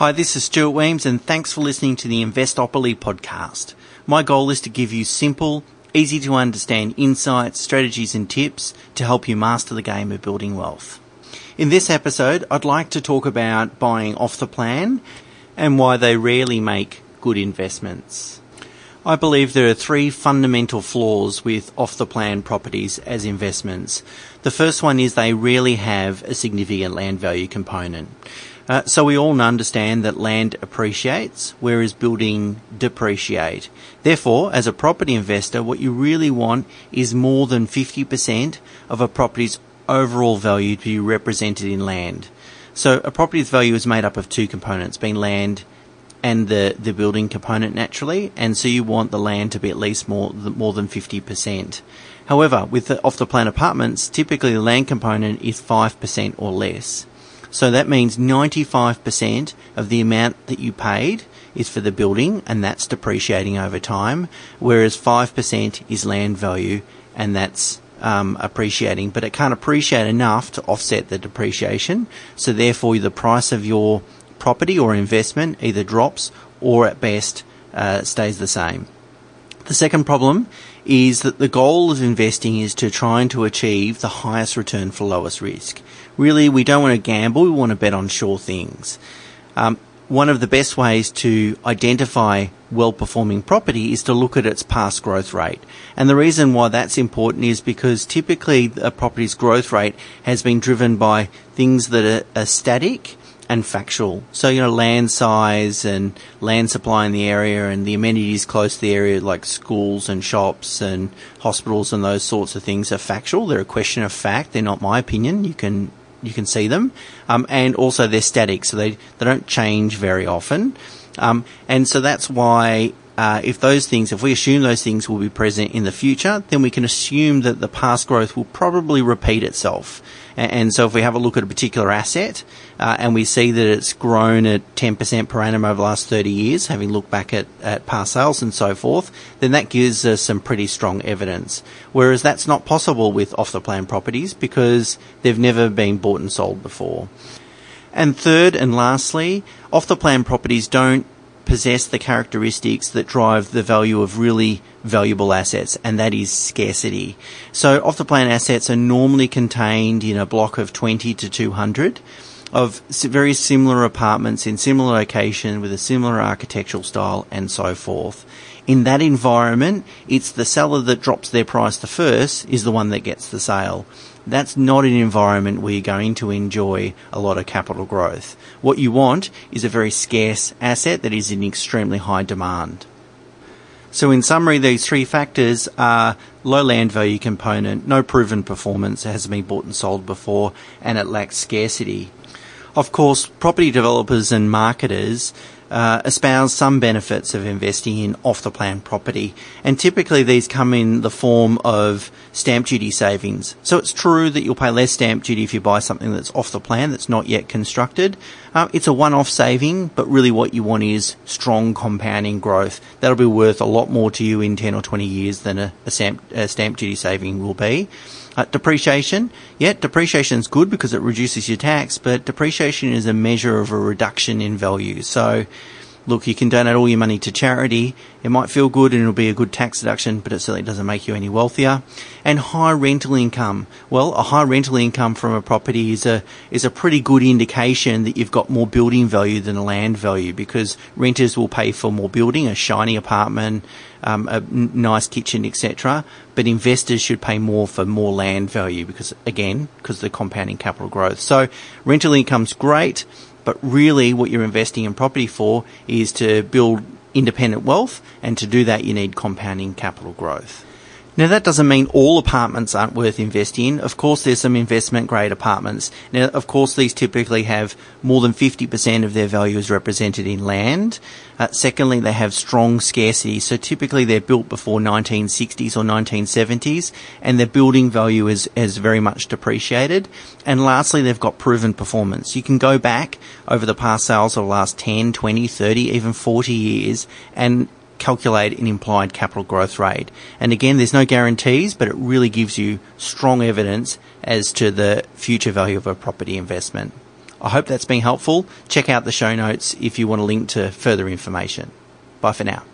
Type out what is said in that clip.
Hi, this is Stuart Wemyss, and thanks for listening to the Investopoly podcast. My goal is to give you simple, easy to understand insights, strategies, and tips to help you master the game of building wealth. In this episode, I'd like to talk about buying off the plan and why they rarely make good investments. I believe there are three fundamental flaws with off the plan properties as investments. The first one is they rarely have a significant land value component. Uh, so we all understand that land appreciates, whereas building depreciate. Therefore, as a property investor, what you really want is more than 50% of a property's overall value to be represented in land. So a property's value is made up of two components, being land and the, the building component naturally, and so you want the land to be at least more, more than 50%. However, with the off the plan apartments, typically the land component is 5% or less. So that means 95% of the amount that you paid is for the building and that's depreciating over time, whereas 5% is land value and that's um, appreciating, but it can't appreciate enough to offset the depreciation. So therefore the price of your property or investment either drops or at best uh, stays the same. The second problem is that the goal of investing is to try and to achieve the highest return for lowest risk. Really, we don't want to gamble, we want to bet on sure things. Um, one of the best ways to identify well performing property is to look at its past growth rate. And the reason why that's important is because typically a property's growth rate has been driven by things that are, are static and factual. So, you know, land size and land supply in the area and the amenities close to the area, like schools and shops and hospitals and those sorts of things, are factual. They're a question of fact. They're not my opinion. You can you can see them, um, and also they're static, so they they don't change very often. Um, and so that's why uh, if those things, if we assume those things will be present in the future, then we can assume that the past growth will probably repeat itself. And, so if we have a look at a particular asset uh, and we see that it's grown at 10% per annum over the last 30 years, having looked back at, at past sales and so forth, then that gives us some pretty strong evidence. Whereas that's not possible with off the plan properties because they've never been bought and sold before. And third and lastly, off the plan properties don't possess the characteristics that drive the value of really valuable assets, and that is scarcity. So off the plan assets are normally contained in a block of 20 to 200 of very similar apartments in similar location with a similar architectural style and so forth. In that environment, it's the seller that drops their price the first is the one that gets the sale. That's not an environment where you're going to enjoy a lot of capital growth. What you want is a very scarce asset that is in extremely high demand. So in summary, these three factors are low land value component, no proven performance, it hasn't been bought and sold before, and it lacks scarcity. Of course, property developers and marketers uh, espouse some benefits of investing in off the plan property, and typically these come in the form of stamp duty savings. So it's true that you'll pay less stamp duty if you buy something that's off the plan that's not yet constructed. Uh, it's a one off saving, but really what you want is strong compounding growth. That'll be worth a lot more to you in 10 or 20 years than a, a, stamp, a stamp duty saving will be. Uh, depreciation, yeah, depreciation is good because it reduces your tax, but depreciation is a measure of a reduction in value. So look, you can donate all your money to charity. It might feel good and it'll be a good tax deduction, but it certainly doesn't make you any wealthier. And high rental income. Well, a high rental income from a property is a, is a pretty good indication that you've got more building value than land value because renters will pay for more building, a shiny apartment, um, a nice kitchen, etc. But investors should pay more for more land value because, again, because of the compounding capital growth. So rental income's great. But really, what you're investing in property for is to build independent wealth, and to do that, you need compounding capital growth. Now that doesn't mean all apartments aren't worth investing in. Of course, there's some investment grade apartments. Now, of course, these typically have more than 50% of their value is represented in land. Uh, secondly, they have strong scarcity. So typically they're built before 1960s or 1970s and their building value is, is very much depreciated. And lastly, they've got proven performance. You can go back over the past sales of the last 10, 20, 30, even 40 years and calculate an implied capital growth rate. And again, there's no guarantees, but it really gives you strong evidence as to the future value of a property investment. I hope that's been helpful. Check out the show notes if you want a link to further information. Bye for now.